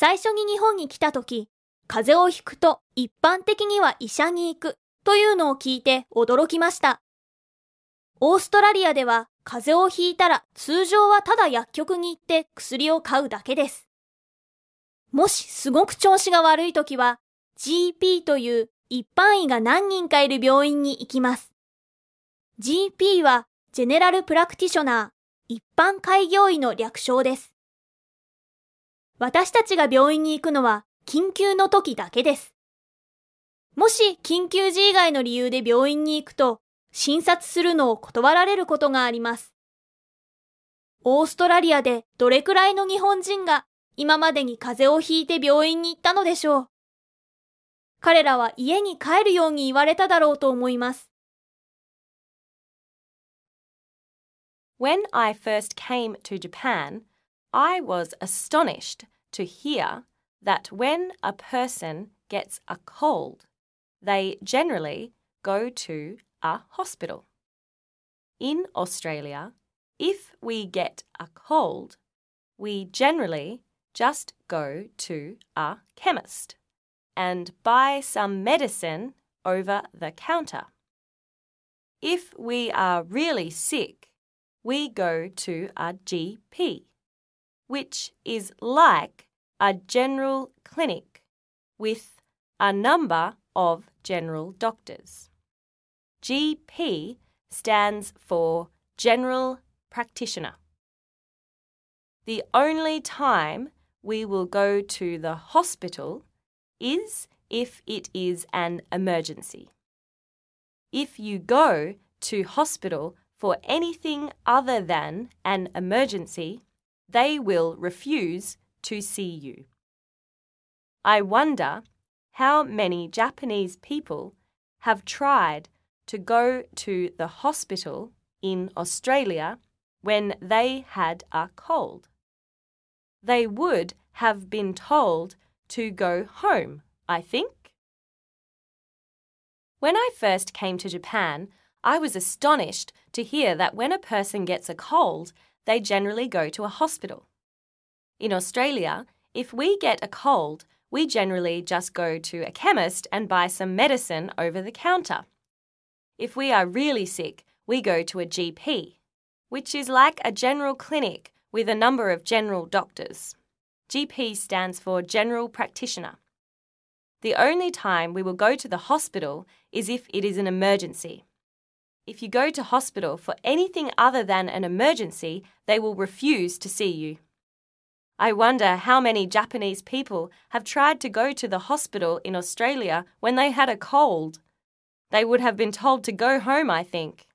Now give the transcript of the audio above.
最初に日本に来た時、風邪をひくと一般的には医者に行くというのを聞いて驚きました。オーストラリアでは風邪をひいたら通常はただ薬局に行って薬を買うだけです。もしすごく調子が悪い時は GP という一般医が何人かいる病院に行きます。GP はジェネラルプラクティショナー、一般開業医の略称です。私たちが病院に行くのは緊急の時だけです。もし緊急時以外の理由で病院に行くと診察するのを断られることがあります。オーストラリアでどれくらいの日本人が今までに風邪をひいて病院に行ったのでしょう。彼らは家に帰るように言われただろうと思います。When I first came to Japan, I was astonished to hear that when a person gets a cold, they generally go to a hospital. In Australia, if we get a cold, we generally just go to a chemist and buy some medicine over the counter. If we are really sick, we go to a GP, which is like a general clinic with a number of general doctors. GP stands for General Practitioner. The only time we will go to the hospital is if it is an emergency. If you go to hospital for anything other than an emergency, they will refuse to see you. I wonder how many Japanese people have tried to go to the hospital in Australia when they had a cold. They would have been told to go home, I think. When I first came to Japan, I was astonished to hear that when a person gets a cold, they generally go to a hospital. In Australia, if we get a cold, we generally just go to a chemist and buy some medicine over the counter. If we are really sick, we go to a GP, which is like a general clinic with a number of general doctors. GP stands for General Practitioner. The only time we will go to the hospital is if it is an emergency. If you go to hospital for anything other than an emergency, they will refuse to see you. I wonder how many Japanese people have tried to go to the hospital in Australia when they had a cold. They would have been told to go home, I think.